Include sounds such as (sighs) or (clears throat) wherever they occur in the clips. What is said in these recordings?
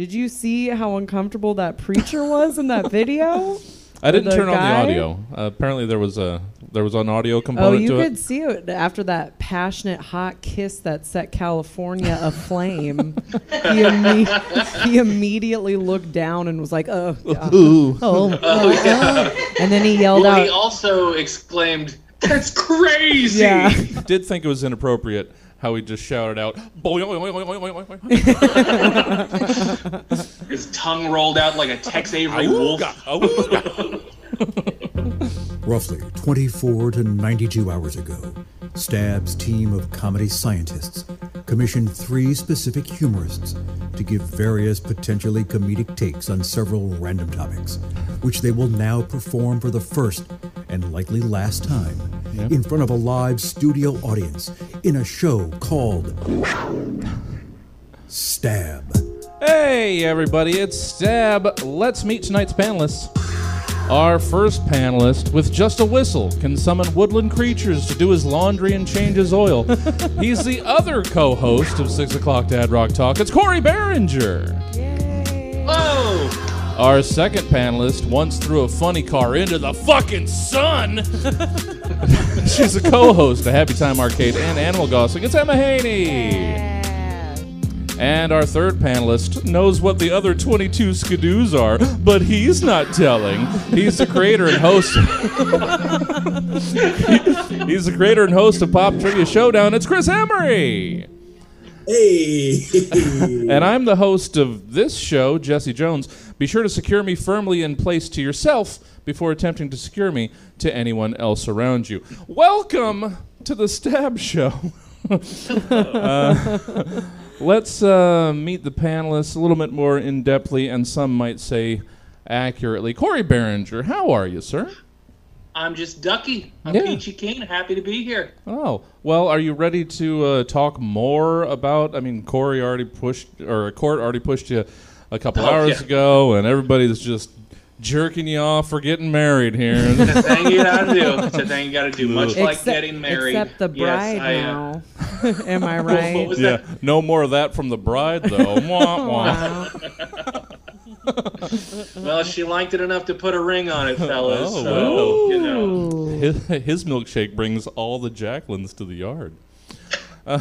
Did you see how uncomfortable that preacher was in that video? (laughs) I didn't the turn on the audio. Uh, apparently, there was a there was an audio component. Oh, component you to could it. see it after that passionate hot kiss that set California aflame. (laughs) he, imme- he immediately looked down and was like, "Oh, God. (laughs) Ooh. oh, oh, oh." and then he yelled Well, he also exclaimed, "That's crazy!" "Yeah." Did think it was inappropriate how he just shouted out. His tongue rolled out like a Tex Avery wolf. (laughs) Roughly 24 to 92 hours ago, Stab's team of comedy scientists commissioned three specific humorists to give various potentially comedic takes on several random topics, which they will now perform for the first and likely last time in front of a live studio audience in a show called Stab. Hey, everybody, it's Stab. Let's meet tonight's panelists. Our first panelist, with just a whistle, can summon woodland creatures to do his laundry and change his oil. (laughs) He's the other co host of 6 O'Clock Dad Rock Talk. It's Corey Behringer. Oh, Our second panelist once threw a funny car into the fucking sun. (laughs) She's a co host of Happy Time Arcade and Animal Gossing. It's Emma Haney. And our third panelist knows what the other 22 skidoos are, but he's not telling. He's the creator and host. (laughs) he's the creator and host of Pop Trivia Showdown. It's Chris Emery. Hey! And I'm the host of this show, Jesse Jones. Be sure to secure me firmly in place to yourself before attempting to secure me to anyone else around you. Welcome to the Stab Show. (laughs) Uh, let's uh, meet the panelists a little bit more in depthly and some might say accurately. Corey Behringer, how are you, sir? I'm just Ducky. I'm Yeah. Peachy Keen. Happy to be here. Oh, well, are you ready to uh, talk more about? I mean, Corey already pushed, or Court already pushed you a couple Oh, hours yeah. ago, and everybody's just jerking you off for getting married here. It's a thing you gotta do. It's a thing you gotta do. Much like getting married. Except the bride yes, I, uh, now. (laughs) Am I (laughs) What right? was yeah, that? no more of that from the bride, though. (laughs) Wah, wah. Wow. Well, she liked it enough to put a ring on it, fellas. Oh, so, you know. His, his milkshake brings all the Jacquelines to the yard. Uh,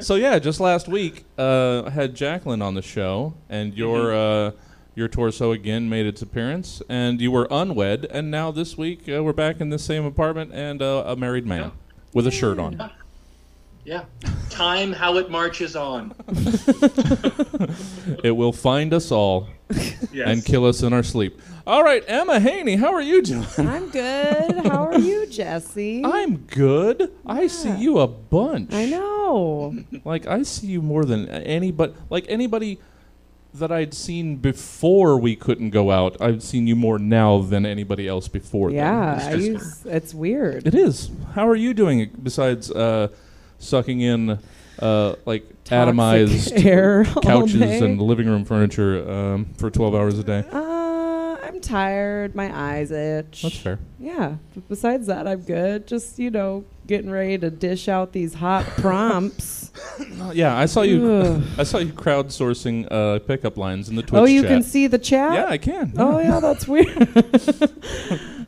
so yeah, just last week uh, I had Jacqueline on the show, and your uh, your torso again made its appearance, and you were unwed, and now this week uh, we're back in the same apartment and uh, a married man with a shirt on. (laughs) Yeah. Time how it marches on. (laughs) It will find us all (laughs) Yes. and kill us in our sleep. All right, Emma Haney, how are you doing? I'm good. How are you, Jesse? I'm good. I see you a bunch. I know. Like I see you more than anybody. Like anybody that I'd seen before we couldn't go out. I've seen you more now than anybody else before. Yeah, I It's just- use, it's weird. it is. How are you doing besides uh, sucking in uh, like Toxic atomized (laughs) air couches and living room furniture um, for 12 hours a day? Uh, I'm tired. My eyes itch. That's fair. Yeah. But besides that, I'm good. Just you know, getting ready to dish out these hot (laughs) prompts. Uh, yeah, I saw you. (laughs) I saw you crowdsourcing uh, pickup lines in the Twitch oh, you chat. can see the chat. Yeah, I can. Oh yeah, (laughs) that's weird.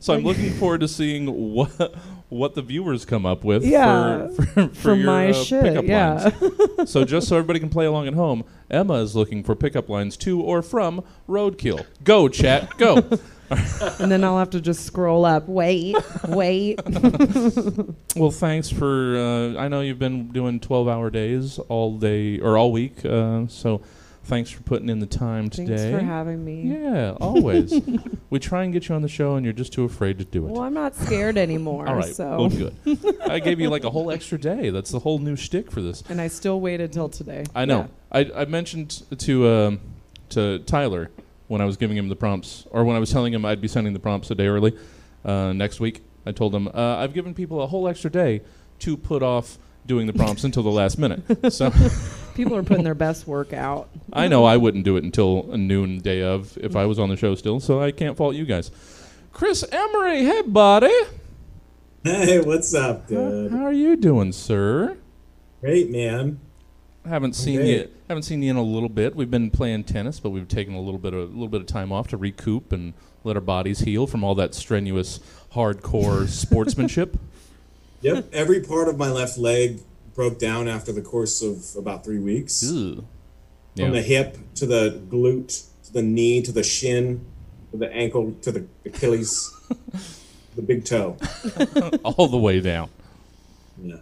So I'm looking forward to seeing what what the viewers come up with Yeah, for, (laughs) for, for For your, my uh, shit. pickup Yeah. lines. (laughs) so just so everybody can play along at home, Emma is looking for pickup lines to or from Roadkill. Go chat, go. (laughs) and then I'll have to just scroll up. Wait, wait. well, thanks for. Uh, I know you've been doing 12-hour days all day or all week, uh, so thanks for putting in the time today. Thanks for having me. yeah, always. (laughs) we try and get you on the show, and you're just too afraid to do it. Well, I'm not scared anymore. all right, So. well, good. (laughs) I gave you like a whole extra day. That's the whole new shtick for this. and I still waited till today. I know. I, I mentioned to um, to Tyler when I was giving him the prompts, or when I was telling him I'd be sending the prompts a day early uh, next week. I told him uh, I've given people a whole extra day to put off doing the prompts until the last minute. (laughs) So (laughs) People are putting their best work out. I know I wouldn't do it until noon day of if I was on the show still. So I can't fault you guys. Chris Emery, hey buddy, Hey, what's up, dude? how are you doing, sir? Great, man. Haven't seen Okay. you. Haven't seen you in a little bit. We've been playing tennis, but we've taken a little bit of a little bit of time off to recoup and let our bodies heal from all that strenuous, hardcore (laughs) sportsmanship. Yep. (laughs) Every part of my left leg broke down after the course of about three weeks. Ugh. From the hip to the glute to the knee to the shin to the ankle to the Achilles, (laughs) the big toe. (laughs) all the way down. Yeah.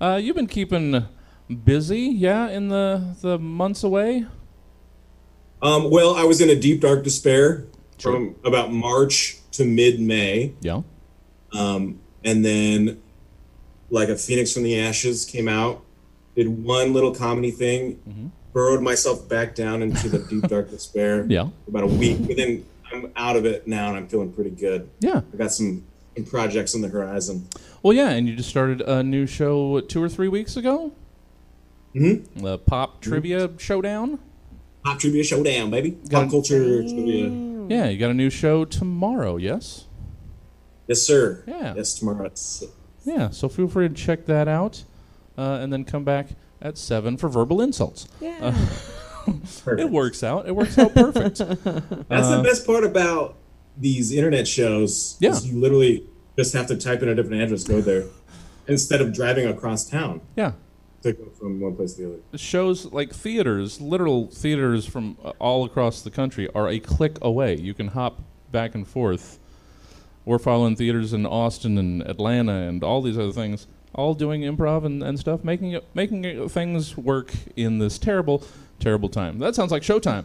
Uh, you've been keeping busy, yeah, in the the months away. Um, well, I was in a deep dark despair Sure. from about March to mid May. Yeah. Um, and then, like a phoenix from the ashes, came out, did one little comedy thing, burrowed myself back down into the deep dark despair. (laughs) Yeah. for about a week, but then I'm out of it now, and I'm feeling pretty good. Yeah. I got some, some projects on the horizon. Well, yeah, and you just started a new show what, two or three weeks ago. Mhm. The pop trivia showdown. Pop trivia showdown, baby. Got Pop it. culture trivia. Yeah, you got a new show tomorrow. Yes. Yes, sir. Yeah. Yes, tomorrow at six. Yeah. So feel free to check that out, uh, and then come back at seven for verbal insults. Yeah. (laughs) Perfect. It works out. It works out perfect. (laughs) That's Uh, the best part about these internet shows. Yeah. Is you literally just have to type in a different address, go there, instead of driving across town yeah. to go from one place to the other. shows like theaters, literal theaters from uh, all across the country, are a click away. You can hop back and forth. We're following theaters in Austin and Atlanta and all these other things, all doing improv and, and stuff, making it, making it, things work in this terrible, terrible time. That sounds like Showtime.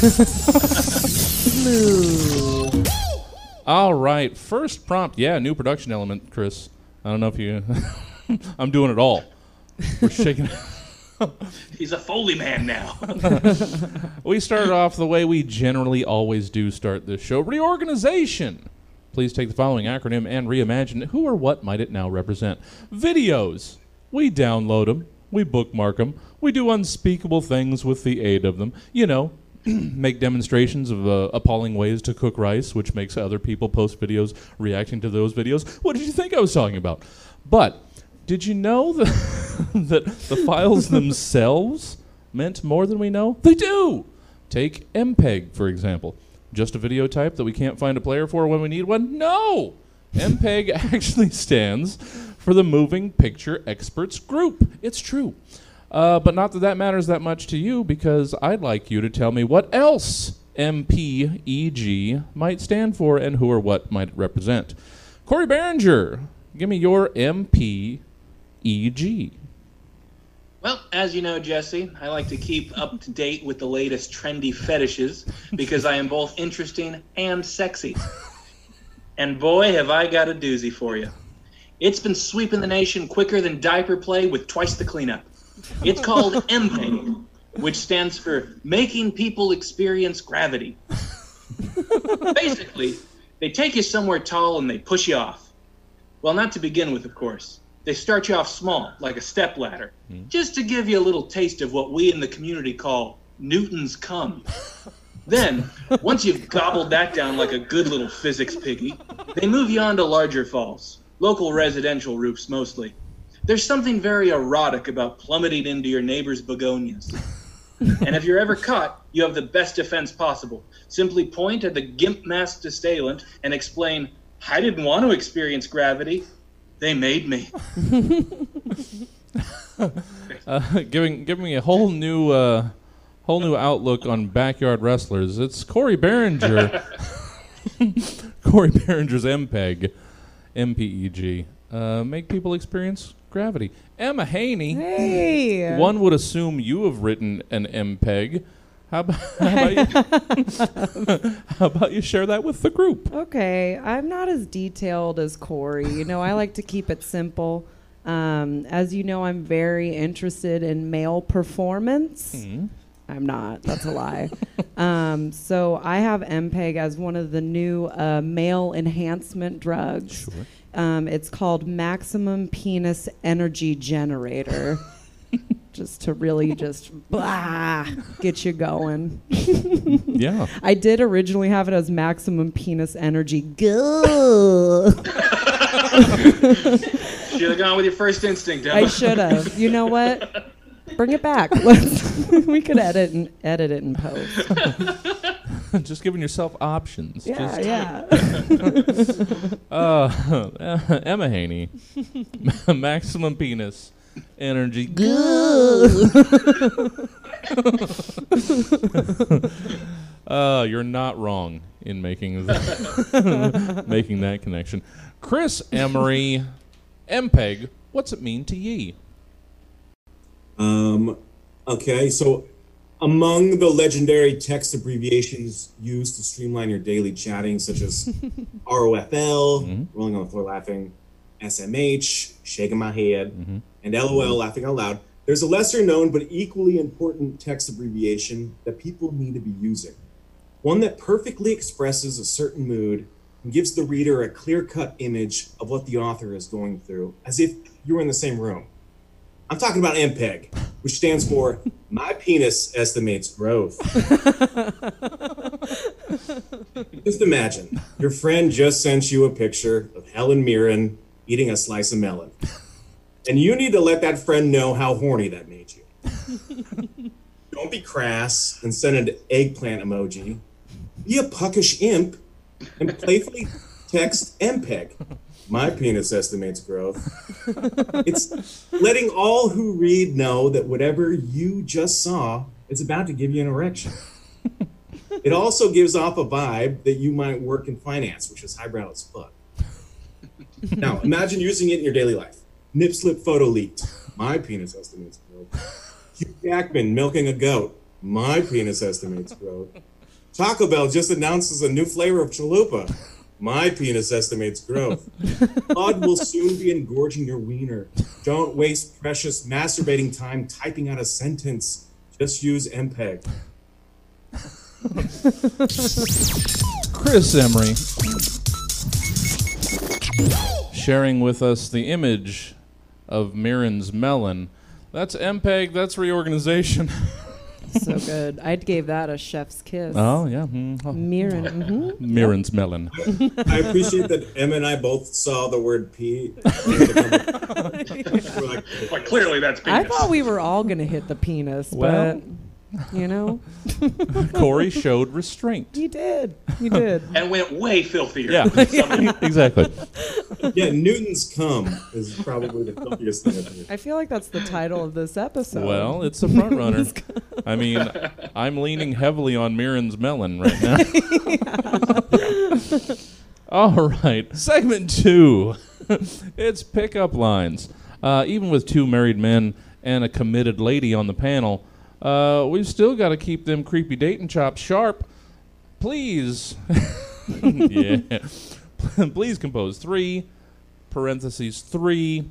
(laughs) All right, first prompt. Yeah, new production element, Chris. I don't know if you. (laughs) I'm doing it all. We're shaking. (laughs) (laughs) He's a Foley man now. (laughs) We started off the way we generally always do start this show reorganization. Please take the following acronym and reimagine. Who or what might it now represent? Videos. We download them, we bookmark them, we do unspeakable things with the aid of them. You know, (clears throat) make demonstrations of uh, appalling ways to cook rice, which makes other people post videos reacting to those videos. What did you think I was talking about? But did you know that, (laughs) (laughs) that the files (laughs) themselves meant more than we know? They do! Take MPEG, for example. Just a video type that we can't find a player for when we need one? No! MPEG (laughs) actually stands for the Moving Picture Experts Group. It's true. Uh, but not that that matters that much to you because I'd like you to tell me what else MPEG might stand for and who or what might it represent. Corey Behringer, give me your MPEG. Well, as you know, Jesse, I like to keep up to date with the latest trendy fetishes because I am both interesting and sexy. And boy, have I got a doozy for you. It's been sweeping the nation quicker than diaper play with twice the cleanup. It's called (laughs) MPEG, which stands for Making People Experience Gravity. Basically, they take you somewhere tall and they push you off. Well, not to begin with, of course. They start you off small, like a step ladder, hmm. just to give you a little taste of what we in the community call Newton's cum. Then, once you've gobbled that down like a good little physics piggy, they move you on to larger falls, local residential roofs mostly. There's something very erotic about plummeting into your neighbor's begonias. And if you're ever caught, you have the best defense possible. Simply point at the gimp masked assailant and explain, I didn't want to experience gravity. They made me. (laughs) Uh, giving giving me a whole new uh, whole new outlook on backyard wrestlers. It's Corey Behringer. (laughs) Corey Behringer's MPEG, MPEG. Uh, make people experience gravity. Emma Haney. Hey. One would assume you have written an MPEG. How about, (laughs) how, about you, (laughs) how about you share that with the group? Okay, I'm not as detailed as Corey. You know, I like to keep it simple. Um, as you know, I'm very interested in male performance. I'm not. That's a lie. um, so I have MPEG as one of the new uh, male enhancement drugs. Sure. Um, it's called Maximum Penis Energy Generator. (laughs) just to really just blah, get you going. Yeah. I did originally have it as maximum penis energy. Go. should have gone with your first instinct, Emma. I should have. You know what? Bring it back. Let's. we could edit and edit it in post. (laughs) Just giving yourself options. Yeah, Just, yeah. (laughs) uh, (laughs) Emma Haney, maximum penis energy. (laughs) Uh, you're not wrong in making that, (laughs) making that connection. Chris Emery, MPEG, what's it mean to ye? Um, okay, so among the legendary text abbreviations used to streamline your daily chatting, such as (laughs) ROFL, rolling on the floor laughing, SMH, shaking my head, and LOL, laughing out loud, there's a lesser known but equally important text abbreviation that people need to be using. One that perfectly expresses a certain mood and gives the reader a clear cut image of what the author is going through, as if you were in the same room. I'm talking about MPEG, which stands for (laughs) My Penis Estimates Growth. (laughs) just imagine your friend just sent you a picture of Helen Mirren eating a slice of melon. And you need to let that friend know how horny that made you. (laughs) Don't be crass and send an eggplant emoji. Be a puckish imp and playfully text MPEG. My penis estimates growth. It's letting all who read know that whatever you just saw is about to give you an erection. It also gives off a vibe that you might work in finance, which is highbrow as fuck. Now, imagine using it in your daily life. Nip slip photo leaked. My penis estimates growth. Hugh Jackman milking a goat. My penis estimates growth. Taco Bell just announces a new flavor of chalupa. My penis estimates growth. God will soon be engorging your wiener. Don't waste precious masturbating time typing out a sentence. Just use MPEG. Chris Emery, sharing with us the image of Mirren's melon. That's MPEG, that's reorganization. (laughs) so good. I gave that a chef's kiss. oh, yeah. mm, oh. Mirren. hmm Mirren's (laughs) melon. I appreciate that Emma and I both saw the word P. (laughs) We're like, Well, clearly that's I thought we were all gonna hit the penis, Well. but you know, (laughs) Corey showed restraint. He did. He did. and went way filthier. Yeah, (laughs) (laughs) exactly. yeah, Newton's cum is probably the filthiest thing I've heard. I feel like that's the title of this episode. Well, it's a front runner. I mean, I'm leaning heavily on Mirren's melon right now. All right, segment two. it's pickup lines. Uh, even with two married men and a committed lady on the panel, uh, we've still got to keep them creepy dating chops sharp. Please, (laughs) yeah, (laughs) please compose three parentheses three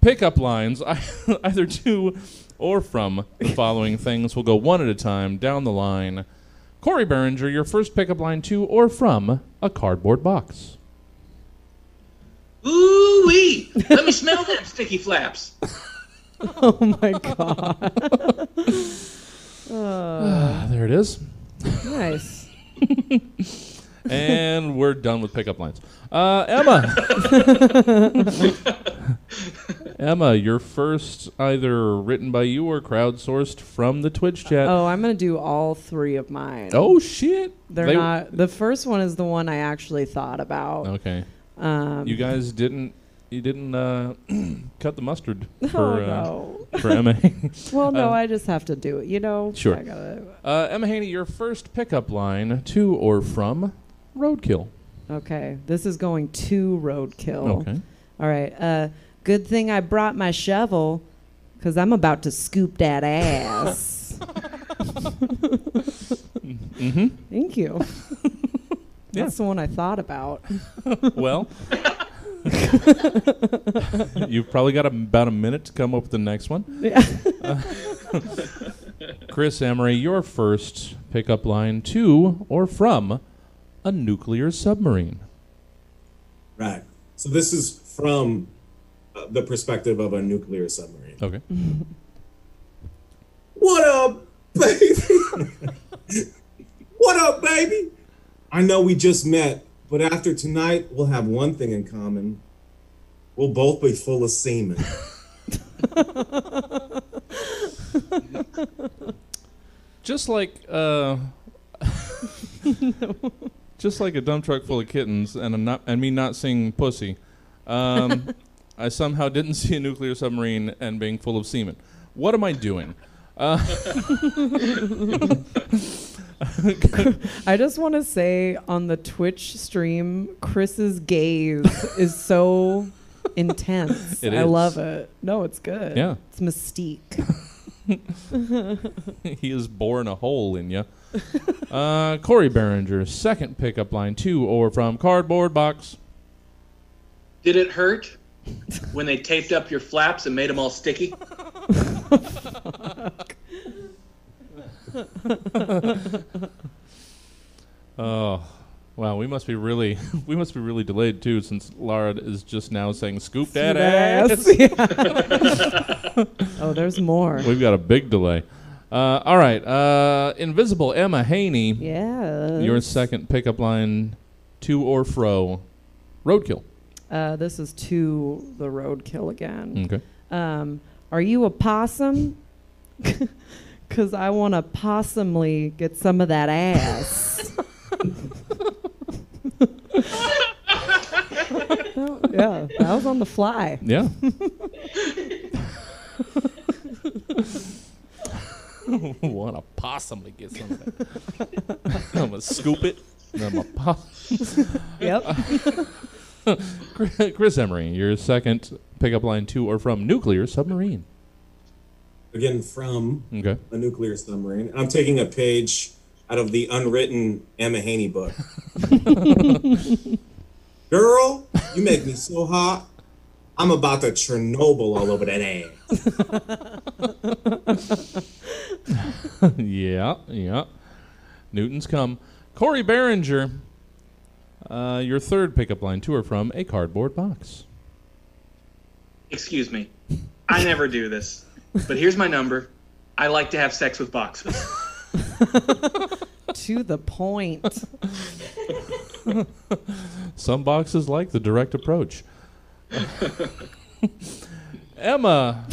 pickup lines, (laughs) either to or from the following things. We'll go one at a time down the line. Corey Behringer, your first pickup line to or from a cardboard box. Ooh wee! Let me smell them sticky flaps. (laughs) oh my god. Ah, (sighs) there it is. Nice. (laughs) and we're done with pickup lines. Uh, Emma. (laughs) Emma, your first either written by you or crowdsourced from the Twitch chat. Oh, I'm gonna do all three of mine. Oh, shit. They're They- not. The first one is the one I actually thought about. Okay. Um, You guys didn't you didn't uh, (clears throat) cut the mustard (laughs) oh for uh, no. for Emma. (laughs) Haney. Well, no, uh, I just have to do it. You know. Sure. I gotta. uh, Emma Haney, your first pickup line to or from Roadkill. Okay, this is going to roadkill. Okay. All right. Uh, good thing I brought my shovel, cause I'm about to scoop that ass. (laughs) Mm-hmm. Thank you. Yeah. That's the one I thought about. Well, (laughs) you've probably got about a minute to come up with the next one. Yeah. Uh, (laughs) Chris Emery, your first pickup line to or from a nuclear submarine. Right. So this is from uh, the perspective of a nuclear submarine. Okay. (laughs) What up, baby? what up, baby? I know we just met, but after tonight, we'll have one thing in common. we'll both be full of semen. Just like uh, (laughs) just like a dump truck full of kittens, and I'm not, and me not seeing pussy. Um, (laughs) I somehow didn't see a nuclear submarine and being full of semen. What am I doing? Uh, (laughs) (laughs) I just want to say on the Twitch stream, Chris's gaze is so intense. It I is. love it. No, it's good. Yeah. It's mystique. (laughs) he is boring a hole in you. Uh, Corey Behringer, second pickup line, two or from cardboard box. Did it hurt when they taped up your flaps and made them all sticky? (laughs) (laughs) Oh, wow. We must be really, (laughs) we must be really delayed too, since Lara is just now saying "scoop that ass." (laughs) Oh, there's more. We've got a big delay. Uh, all right, uh, Invisible Emma Haney, Yeah. your second pickup line, to or fro, roadkill. Uh, this is to the roadkill again. Okay. Um, are you a possum? Because I want to possumly get some of that ass. (laughs) Yeah, that was on the fly. Yeah. Want a possum to get some of that? I'm gonna scoop it. And I'm a possum. (laughs) Yep. (laughs) Chris Emery, your second pickup line to or from nuclear submarine. Again, from Okay. a nuclear submarine. I'm taking a page out of the unwritten Emma Haney book. (laughs) Girl, you make me so hot. I'm about to Chernobyl all over that ass. (laughs) yeah, yeah. Newton's come. Corey Behringer, uh, your third pickup line to or from a cardboard box. Excuse me. I never do this. But here's my number. I like to have sex with boxes. to the point. Some boxes like the direct approach. Emma,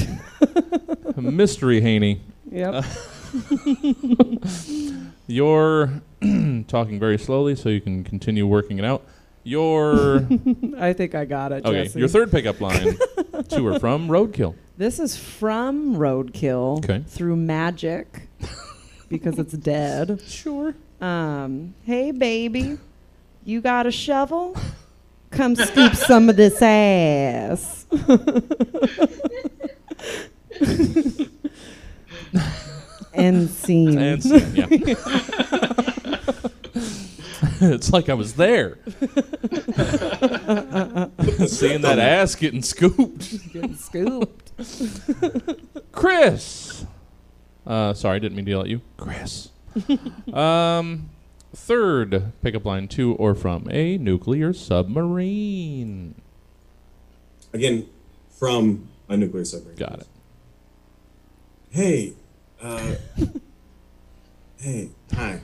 Mystery Haney, Yep. (laughs) you're (clears throat) talking very slowly so you can continue working it out. Your (laughs) I think I got it. okay, Jesse. your third pickup line to or from Roadkill. This is from Roadkill Okay. through magic because it's dead. (laughs) Sure. Um, hey baby, you got a shovel? Come scoop some of this ass. (laughs) End scene. And scene, yeah. (laughs) it's like I was there. Seeing that ass getting scooped. Getting scooped. (laughs) Chris. Uh, sorry, didn't mean to yell at you. Chris. (laughs) um, third pickup line to or from a nuclear submarine. Again, from a nuclear submarine. Got it. Hey, uh, (laughs) hey, hi.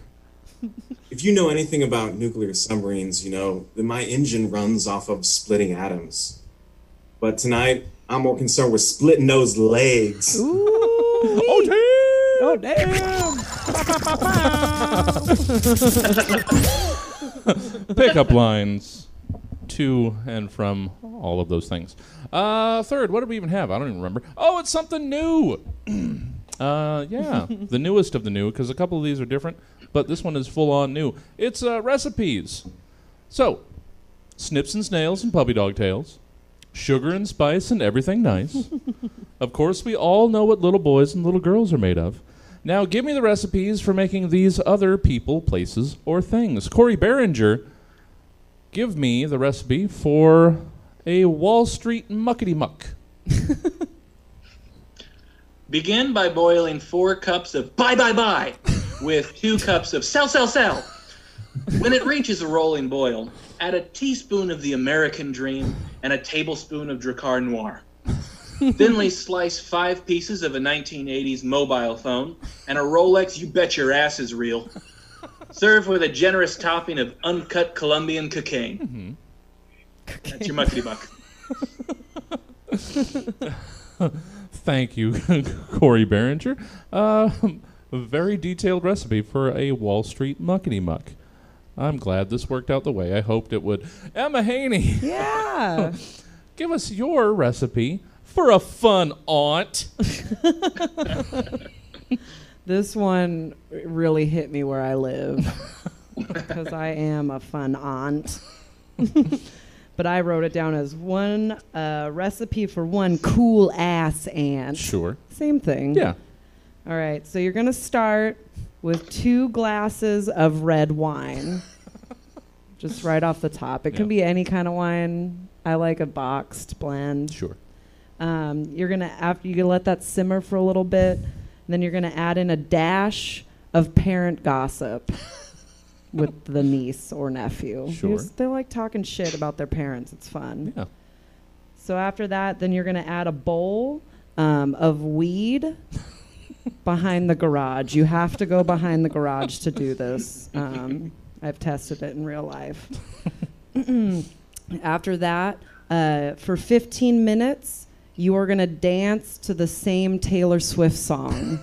If you know anything about nuclear submarines, you know that my engine runs off of splitting atoms. But tonight, I'm more concerned with splitting those legs. Ooh. Oh, damn! Oh damn! (laughs) (laughs) pickup lines to and from all of those things. Uh, third, what did we even have? I don't even remember. Oh, it's something new. (clears throat) uh, yeah, the newest of the new, because a couple of these are different, but this one is full on new. It's uh, recipes. So, snips and snails and puppy dog tails, sugar and spice and everything nice. (laughs) of course, we all know what little boys and little girls are made of. Now, give me the recipes for making these other people, places, or things. Corey Behringer, give me the recipe for a Wall Street muckety muck. (laughs) Begin by boiling four cups of bye bye bye with two cups of sell sell sell. When it reaches a rolling boil, add a teaspoon of the American Dream and a tablespoon of Drakkar Noir. Thinly slice five pieces of a 1980s mobile phone and a Rolex you bet your ass is real. Serve with a generous topping of uncut Colombian cocaine. That's your muckety buck. (laughs) Thank you, (laughs) Corey Behringer. Uh, (laughs) very detailed recipe for a Wall Street muckety muck. I'm glad this worked out the way I hoped it would. Emma Haney, Yeah. (laughs) give us your recipe for a fun aunt. (laughs) this one really hit me where I live (laughs) because I am a fun aunt. but I wrote it down as one uh, recipe for one cool ass aunt. Sure. Same thing. Yeah. All right. So you're going to start with two glasses of red wine. Just right off the top. It can be any kind of wine. I like a boxed blend. Sure. Um, you're gonna after you let that simmer for a little bit, and then you're gonna add in a dash of parent gossip (laughs) with the niece or nephew. Sure. They like talking shit about their parents. It's fun. Yeah. So after that, then you're gonna add a bowl um, of weed (laughs) behind the garage. You have to go behind the garage to do this. Um, I've tested it in real life. (laughs) After that, uh, for 15 minutes, you are going to dance to the same Taylor Swift song.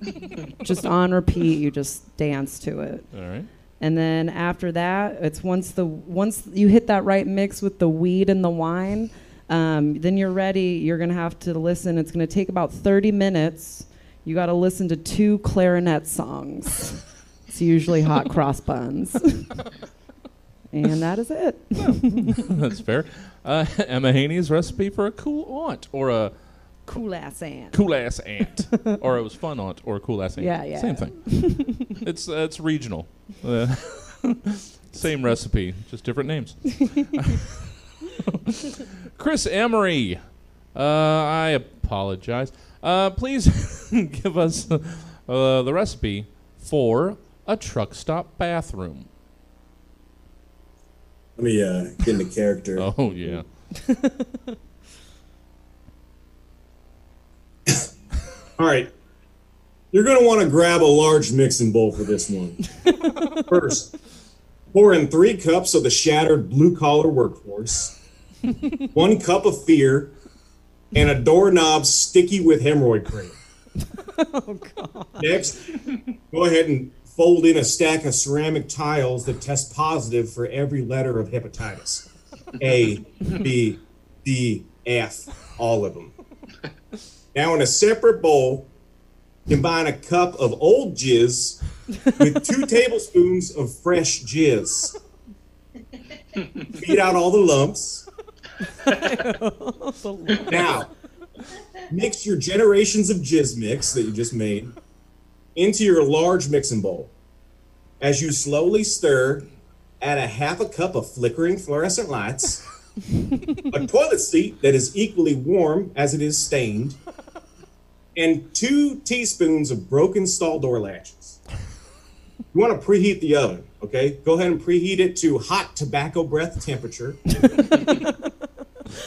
(laughs) just on repeat, you just dance to it. All right. And then after that, it's once the once you hit that right mix with the weed and the wine, um, then you're ready. You're gonna have to listen. It's gonna take about 30 minutes. You got to listen to two clarinet songs. (laughs) it's usually hot cross buns. (laughs) and that is it. (laughs) That's fair. Uh, Emma Haney's recipe for a cool aunt or a Cool ass aunt. cool ass aunt, (laughs) or it was fun aunt or a cool ass aunt. Yeah, yeah. Same thing. it's uh, it's regional. Uh, same recipe, just different names. Chris Emery, uh, I apologize. Uh, please give us uh, the recipe for a truck stop bathroom. Let me uh, get into character. (laughs) Oh yeah. (laughs) All right. You're going to want to grab a large mixing bowl for this one. (laughs) First, pour in three cups of the shattered blue collar workforce, one cup of fear, and a doorknob sticky with hemorrhoid cream. Oh, God. Next, go ahead and fold in a stack of ceramic tiles that test positive for every letter of hepatitis A, B, D, F, all of them. Now, in a separate bowl, combine a cup of old jizz with two tablespoons of fresh jizz. Feed out all the lumps. (laughs) Now, mix your generations of jizz mix that you just made into your large mixing bowl. As you slowly stir, add a half a cup of flickering fluorescent lights, a (laughs) toilet seat that is equally warm as it is stained, and two teaspoons of broken stall door latches. You want to preheat the oven, okay? Go ahead and preheat it to hot tobacco breath temperature.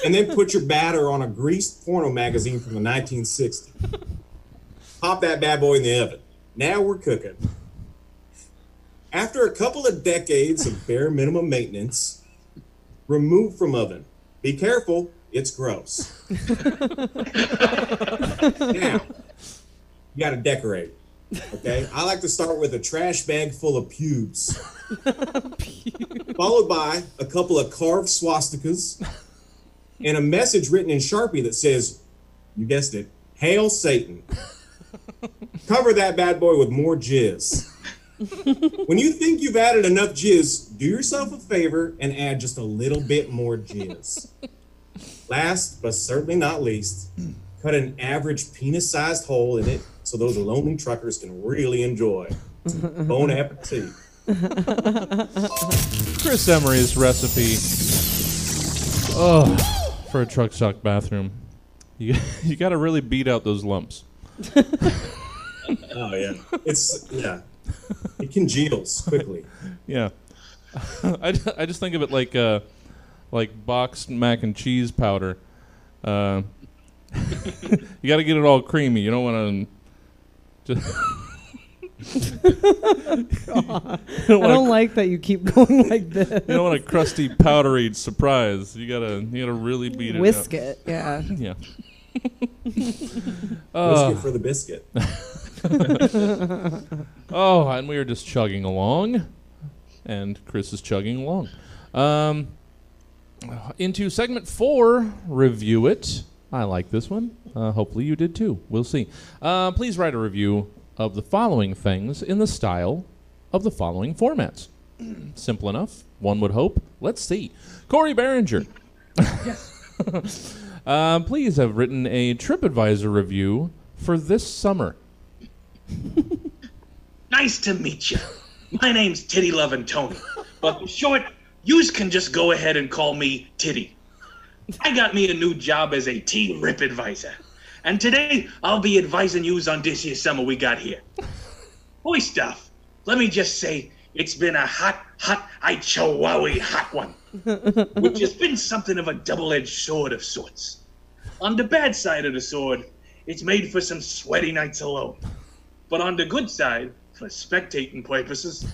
and then put your batter on a greased porno magazine from the 1960s. Pop that bad boy in the oven. Now we're cooking. After a couple of decades of bare minimum maintenance, remove from oven. Be careful, it's gross. now, you got to decorate. Okay, I like to start with a trash bag full of pubes, followed by a couple of carved swastikas and a message written in Sharpie that says, you guessed it, Hail Satan. (laughs) Cover that bad boy with more jizz. (laughs) when you think you've added enough jizz, do yourself a favor and add just a little bit more jizz. Last, but certainly not least, hmm. cut an average penis sized hole in it so those lonely truckers can really enjoy. (laughs) Bon appetit. Chris Emery's recipe. Oh, for a truck stop bathroom. You you got to really beat out those lumps. (laughs) Oh, yeah. It's, yeah. It congeals quickly. Yeah. (laughs) I, I just think of it like uh, like boxed mac and cheese powder. Uh, (laughs) you got to get it all creamy. You don't want to just You don't I don't a, like that you keep going like this. you don't want a crusty, powdery surprise. You gotta you gotta really beat it. Whisk up. it, yeah. Yeah. (laughs) Biscuit for the biscuit. (laughs) Oh, and we are just chugging along, and Chris is chugging along. Um, into segment four, review it. I like this one. Uh, hopefully you did too. We'll see. Uh, please write a review of the following things in the style of the following formats. (clears throat) Simple enough, one would hope. Let's see. Corey Behringer. (laughs) uh, please have written a TripAdvisor review for this summer. (laughs) Nice to meet you. My name's Titty Lovin' Tony, but in short, yous can just go ahead and call me Titty. I got me a new job as a tea rip advisor, and today I'll be advising yous on this here summer we got here. Boy stuff, let me just say, it's been a hot, hot, I chowowie hot one, which has been something of a double-edged sword of sorts. On the bad side of the sword, it's made for some sweaty nights alone. But on the good side, for spectating purposes,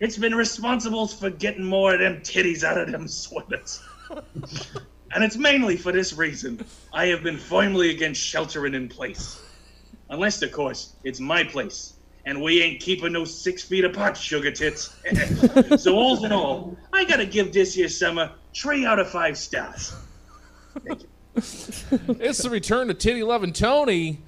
it's been responsible for getting more of them titties out of them sweaters. and it's mainly for this reason I have been firmly against sheltering in place. Unless, of course, it's my place. And we ain't keeping no six feet apart, sugar tits. (laughs) so, all in all, I gotta give this year's summer three out of five stars. It's the return to Titty Lovin' Tony.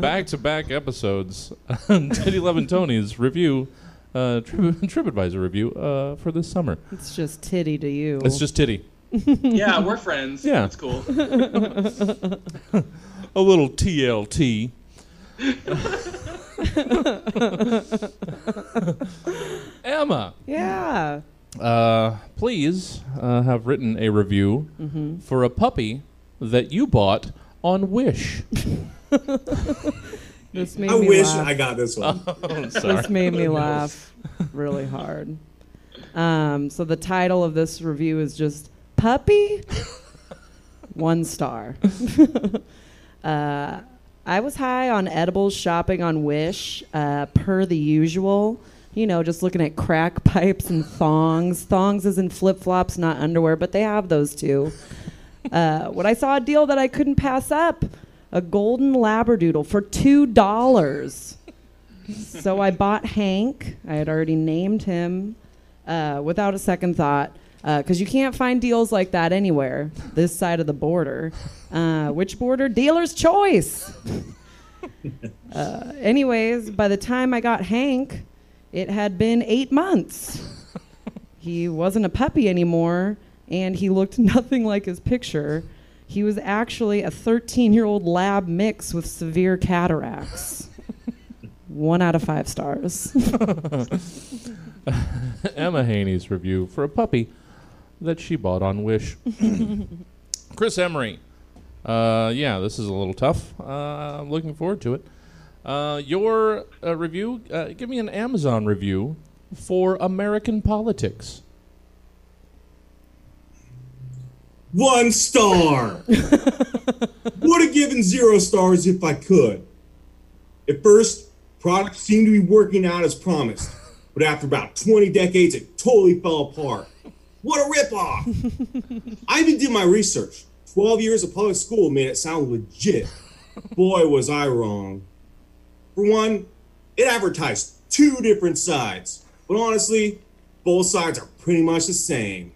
back to back episodes. (laughs) Titty Lovin' Tony's review, uh, Trip, (laughs) TripAdvisor review uh, for this summer. It's just titty to you. It's just Titty. Yeah, we're friends. Yeah. That's cool. A little TLT. (laughs) Emma, yeah. uh, please uh, have written a review for a puppy that you bought on Wish. (laughs) This made I me wish laugh. I got this one. (laughs) I'm sorry. this made me laugh really hard. Um, so the title of this review is just puppy, one star. uh, I was high on edibles shopping on Wish, uh, per the usual. You know, just looking at crack (laughs) pipes and thongs. Thongs is in flip flops, not underwear, but they have those too. Uh, when I saw a deal that I couldn't pass up, a golden labradoodle for two dollars. so I bought Hank. I had already named him uh, without a second thought because you can't find deals like that anywhere this side of the border. Uh, which border? Dealer's choice. (laughs) uh, anyways, by the time I got Hank, it had been eight months. he wasn't a puppy anymore, and he looked (laughs) nothing like his picture. He was actually a 13 year old lab mix with severe cataracts. One out of five stars. (laughs) Emma Haney's review for a puppy that she bought on Wish. (laughs) Chris Emery. Uh, yeah, this is a little tough. Uh, I'm looking forward to it. Uh, your uh, review, uh, give me an Amazon review for American politics. One star. (laughs) Would have given zero stars if I could. At first, product seemed to be working out as promised, but after about 20 decades, it totally fell apart. What a ripoff! (laughs) I even did my research. 12 years of public school made it sound legit. Boy, was I wrong. For one, it advertised two different sides, but honestly, both sides are pretty much the same.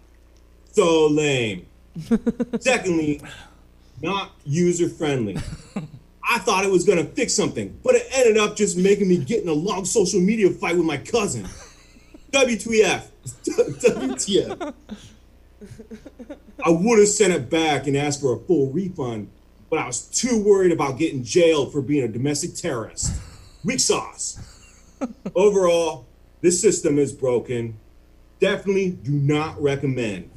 So lame. (laughs) Secondly, not user friendly. I thought it was gonna fix something, but it ended up just making me get in a long social media fight with my cousin. WTF. (laughs) WTF. I would have sent it back and asked for a full refund, but I was too worried about getting jailed for being a domestic terrorist. Weak sauce. Overall, this system is broken. Definitely do not recommend.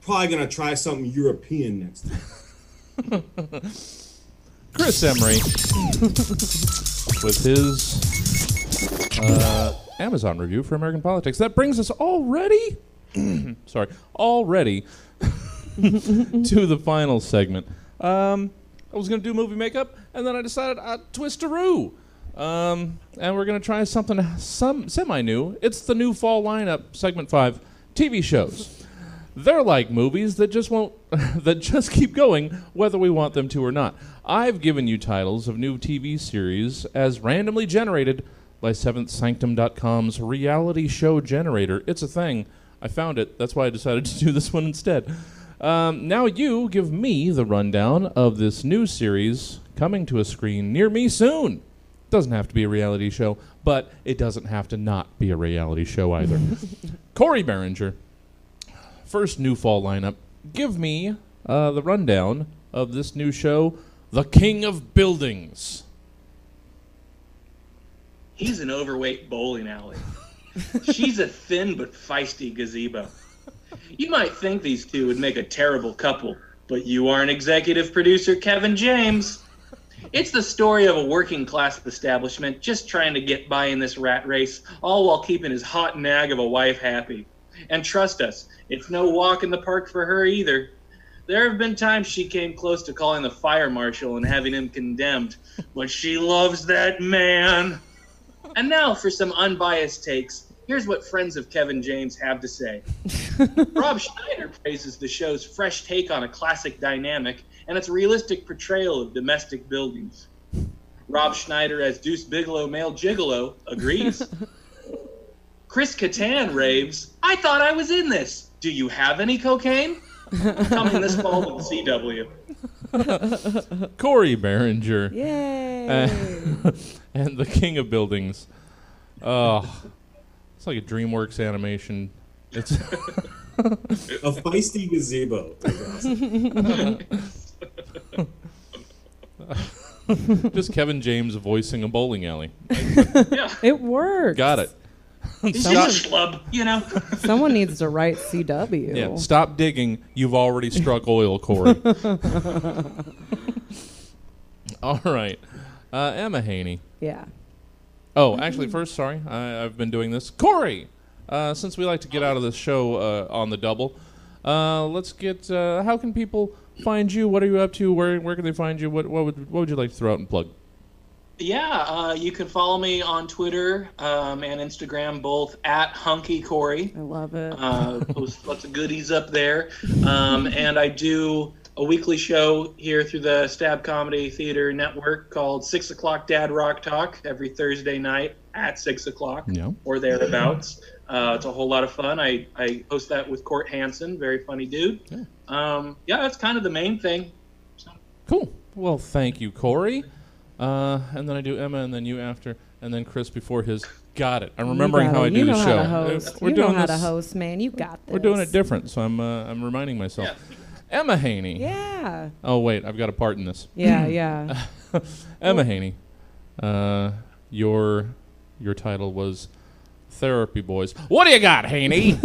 Probably gonna try something European next time. Chris Emery with his uh, Amazon review for American politics. That brings us already, (clears throat) sorry, already (laughs) to the final segment. Um, I was going to do movie makeup, and then I decided I'd twist a roo. Um, and we're gonna try something some semi-new. It's the new fall lineup, segment five, TV shows. They're like movies that just won't (laughs) that just keep going whether we want them to or not. I've given you titles of new TV series as randomly generated by SeventhSanctum.com's reality show generator. It's a thing. I found it. That's why I decided to do this one instead. Um, now you give me the rundown of this new series coming to a screen near me soon. Doesn't have to be a reality show, but it doesn't have to not be a reality show either. (laughs) Corey Behringer, first new fall lineup. Give me uh, the rundown of this new show, The King of Buildings. He's an overweight bowling alley. (laughs) She's a thin but feisty gazebo. You might think these two would make a terrible couple, but you aren't executive producer Kevin James. It's the story of a working class establishment just trying to get by in this rat race, all while keeping his hot nag of a wife happy. And trust us, it's no walk in the park for her either. There have been times she came close to calling the fire marshal and having him condemned, but she loves that man. And now for some unbiased takes. Here's what friends of Kevin James have to say. (laughs) Rob Schneider praises the show's fresh take on a classic dynamic and its realistic portrayal of domestic buildings. Rob Schneider as Deuce Bigalow male gigolo agrees. (laughs) Chris Kattan raves, I thought I was in this. Do you have any cocaine? Coming this fall to the CW. Corey Behringer. Yay! Uh, (laughs) and the King of Buildings. Oh, it's like a DreamWorks animation. It's (laughs) A feisty gazebo. (laughs) Just Kevin James voicing a bowling alley. Yeah. (laughs) it works. Got it. He's Stop. just a schlub, you know? Someone needs to write CW. Yeah, stop digging. You've already struck oil, Corey. All right, uh, Emma Haney. Yeah. Oh, actually, first, sorry, I, I've been doing this. Corey, uh, since we like to get out of this show uh, on the double, uh, let's get. Uh, how can people find you? What are you up to? Where where can they find you? What what would what would you like to throw out and plug? Yeah, uh, you can follow me on Twitter um, and Instagram, both at Hunky Corey. I love it. Uh, post lots of goodies up there. Um, and I do a weekly show here through the Stab Comedy Theater Network called Six O'Clock Dad Rock Talk every Thursday night at six o'clock Yeah. or thereabouts. Uh, it's a whole lot of fun. I, I host that with Court Hansen, very funny dude. Yeah. Um, yeah, that's kind of the main thing. Cool. Well, thank you, Corey. Uh, and then I do Emma, and then you after, and then Chris before his. Got it. I'm remembering how it. I do you know the how show. To Uh, host. We're you doing know how this. to host, man. You got this. We're doing it different, so I'm uh, I'm reminding myself. Yeah. Emma Haney. Yeah. Oh wait, I've got a part in this. Yeah, yeah. (laughs) Emma Haney, uh, your your title was Therapy Boys. What do you got, Haney?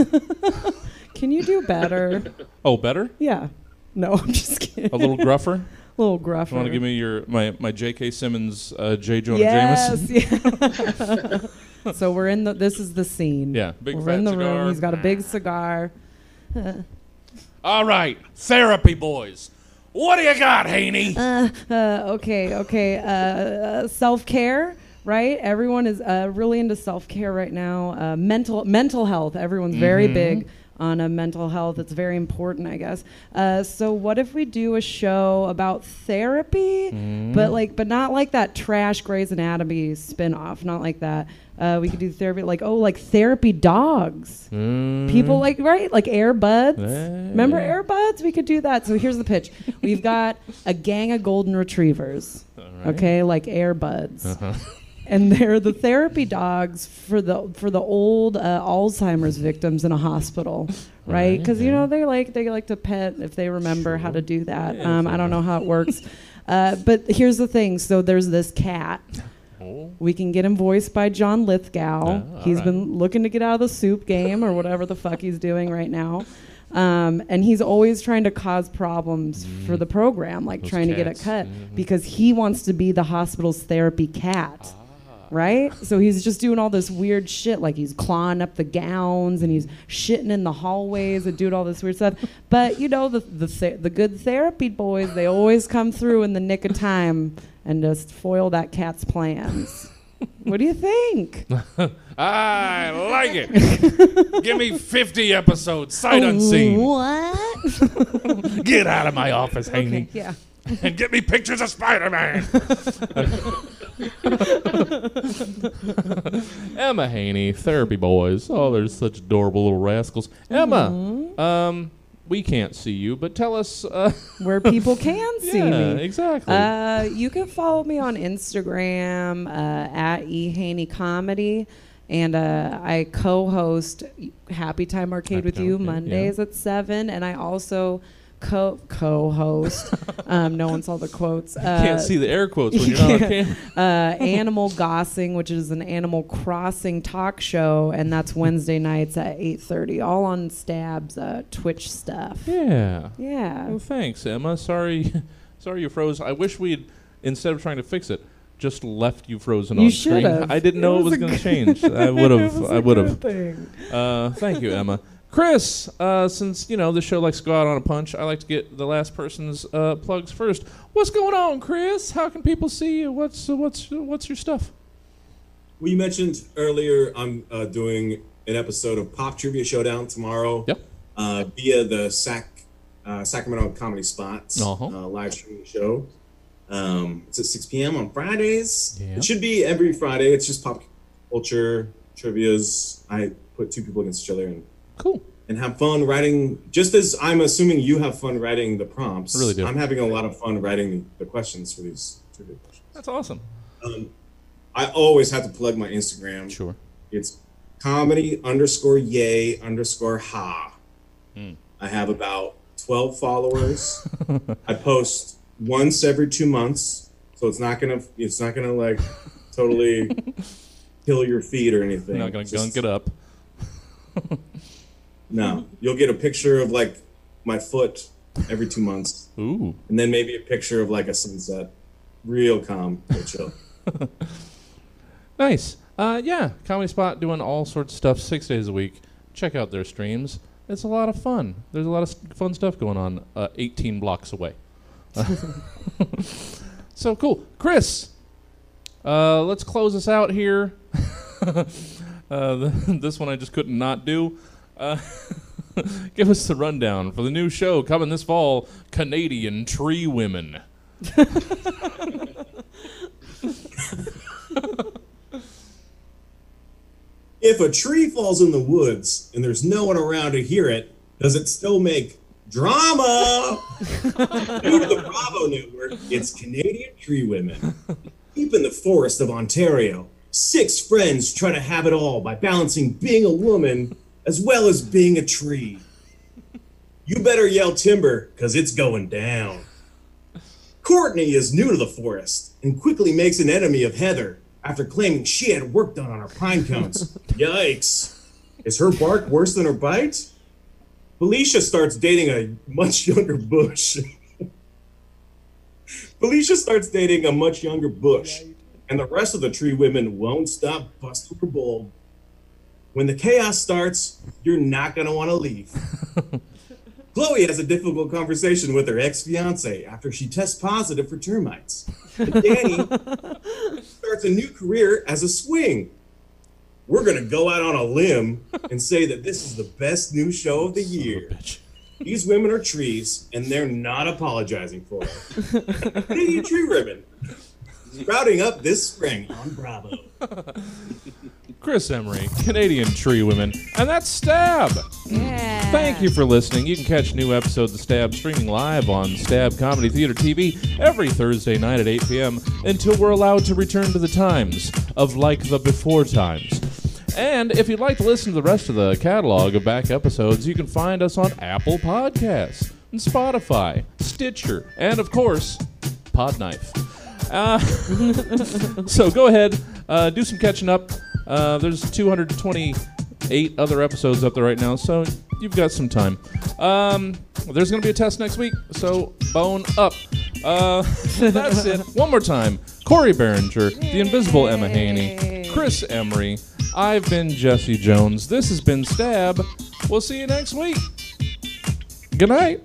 (laughs) Can you do better? oh, better? Yeah. No, I'm just kidding. A little gruffer. A (laughs) little gruffer. You want to give me your my my J.K. Simmons, uh, J. Jonah yes, Jameson? yeah. so we're in the. This is the scene. Yeah, big we're in the cigar. room. He's got a big cigar. All right, Therapy Boys. What do you got, Haney? Uh, okay, okay. Uh, uh, self care, right? Everyone is uh, really into self care right now. Uh, mental mental health. Everyone's very Mm-hmm. big on a mental health. It's very important, I guess. Uh, so what if we do a show about therapy, Mm-hmm. but like, but not like that trash Grey's Anatomy spinoff. Not like that. Uh, we could do therapy like oh like therapy dogs. Mm. People like right like Air Buds. Yeah. Remember Air Buds? We could do that. So here's the pitch: We've got a gang of golden retrievers. right. Okay, like Air Buds, Uh-huh. and they're the therapy dogs for the for the old uh, Alzheimer's victims in a hospital, right? Because you know they like they like to pet if they remember how to do that. Yeah, um, I don't know how it works, uh, but here's the thing: so there's this cat. (laughs) Oh. We can get him voiced by John Lithgow. All he's right. been looking to get out of the soup game or whatever the fuck he's doing right now. Um, and he's always trying to cause problems for the program, like Those trying to get cats, it cut mhm. because he wants to be the hospital's therapy cat. Ah. Right? So he's just doing all this weird shit, like he's clawing up the gowns and he's shitting in the hallways and doing all this weird stuff. But you know, the the, the, good therapy boys, they always come through in the nick of time and just foil that cat's plans. What do you think? (laughs) I like it. Give me 50 episodes, sight unseen. What? (laughs) Get out of my office, Haney, yeah. And get me pictures of Spider Man. Emma Haney, Therapy Boys. Oh, they're such adorable little rascals. Emma, Mm-hmm. um, we can't see you, but tell us. Uh, (laughs) Where people can (laughs) see yeah, me. exactly. Uh, you can follow me on Instagram uh, at ehaney comedy, and uh, I co-host Happy Time Arcade Happy with Time you Arcade, Mondays at seven, and I also co co-host. (laughs) um, no one saw the quotes. Uh, can't see the air quotes when you're not on (laughs) camera. uh, Animal Gossing, which is an Animal Crossing talk show, and that's Wednesday nights at eight thirty, all on Stab's uh, Twitch stuff. Yeah. Yeah. Well, thanks, Emma. Sorry, (laughs) sorry you froze. I wish we'd instead of trying to fix it, just left you frozen You on screen. have. I didn't It know it was was going to change. I would have. I would have. Uh, thank you, Emma. Chris, uh, since you know the show likes to go out on a punch, I like to get the last person's uh, plugs first. What's going on, Chris? How can people see you? What's uh, what's what's your stuff? Well, you mentioned earlier I'm uh, doing an episode of Pop Trivia Showdown tomorrow Yep. uh, via the Sac uh, Sacramento Comedy Spots Uh-huh. uh, live streaming show. Um, it's at 6 p.m. on Fridays. Yeah. It should be every Friday. It's just pop culture trivia's. I put two people against each other and, Cool. and have fun writing. Just as I'm assuming you have fun writing the prompts. I really do. I'm having a lot of fun writing the questions for these trivia questions. That's awesome. I always have to plug my Instagram. Sure. It's comedy underscore yay underscore ha. Hmm. I have about 12 followers. (laughs) I post once every two months. So it's not gonna it's not gonna like totally (laughs) kill your feed or anything. Not gonna Just- gunk it up. (laughs) No. You'll get a picture of like my foot every two months. Ooh. And then maybe a picture of like a sunset. Real calm, real chill. (laughs) Nice. Uh, yeah, Comedy Spot doing all sorts of stuff six days a week. Check out their streams. It's a lot of fun. There's a lot of fun stuff going on uh, 18 blocks away. (laughs) so cool. Chris, uh, let's close us out here. (laughs) uh, this one I just couldn't not do. Uh, (laughs) give us the rundown for the new show coming this fall Canadian Tree Women. (laughs) If a tree falls in the woods and there's no one around to hear it, does it still make drama? (laughs) Due to the Bravo Network, it's Canadian Tree Women. Deep in the forest of Ontario, six friends try to have it all by balancing being a woman as well as being a tree. You better yell timber, because it's going down. Courtney is new to the forest and quickly makes an enemy of Heather after claiming she had work done on her pine cones. (laughs) Yikes. Is her bark worse than her bite? Felicia starts dating a much younger Bush. (laughs) Felicia starts dating a much younger Bush, and the rest of the tree women won't stop busting her bulb. When the chaos starts, you're not going to want to leave. (laughs) Chloe has a difficult conversation with her ex fiance after she tests positive for termites. And (laughs) Danny starts a new career as a swing. We're going to go out on a limb and say that this is the best new show of the year. Bitch. These women are trees, and they're not apologizing for it. (laughs) Canadian Tree Ribbon. Sprouting up this spring on Bravo. (laughs) Chris Emery, Canadian Tree Women, and that's Stab. Yeah. Thank you for listening. You can catch new episodes of Stab streaming live on Stab Comedy Theater TV every Thursday night at 8 p.m. until we're allowed to return to the times of like the before times. And if you'd like to listen to the rest of the catalog of back episodes, you can find us on Apple Podcasts, and Spotify, Stitcher, and of course, Podknife. Uh, (laughs) so go ahead, uh, do some catching up. Uh, there's 228 other episodes up there right now, so you've got some time. Um, there's going to be a test next week, so bone up. Uh, (laughs) that's it. One more time. Corey Behringer, the invisible Emma Haney, Chris Emery. I've been Jesse Jones. This has been Stab. We'll see you next week. Good night.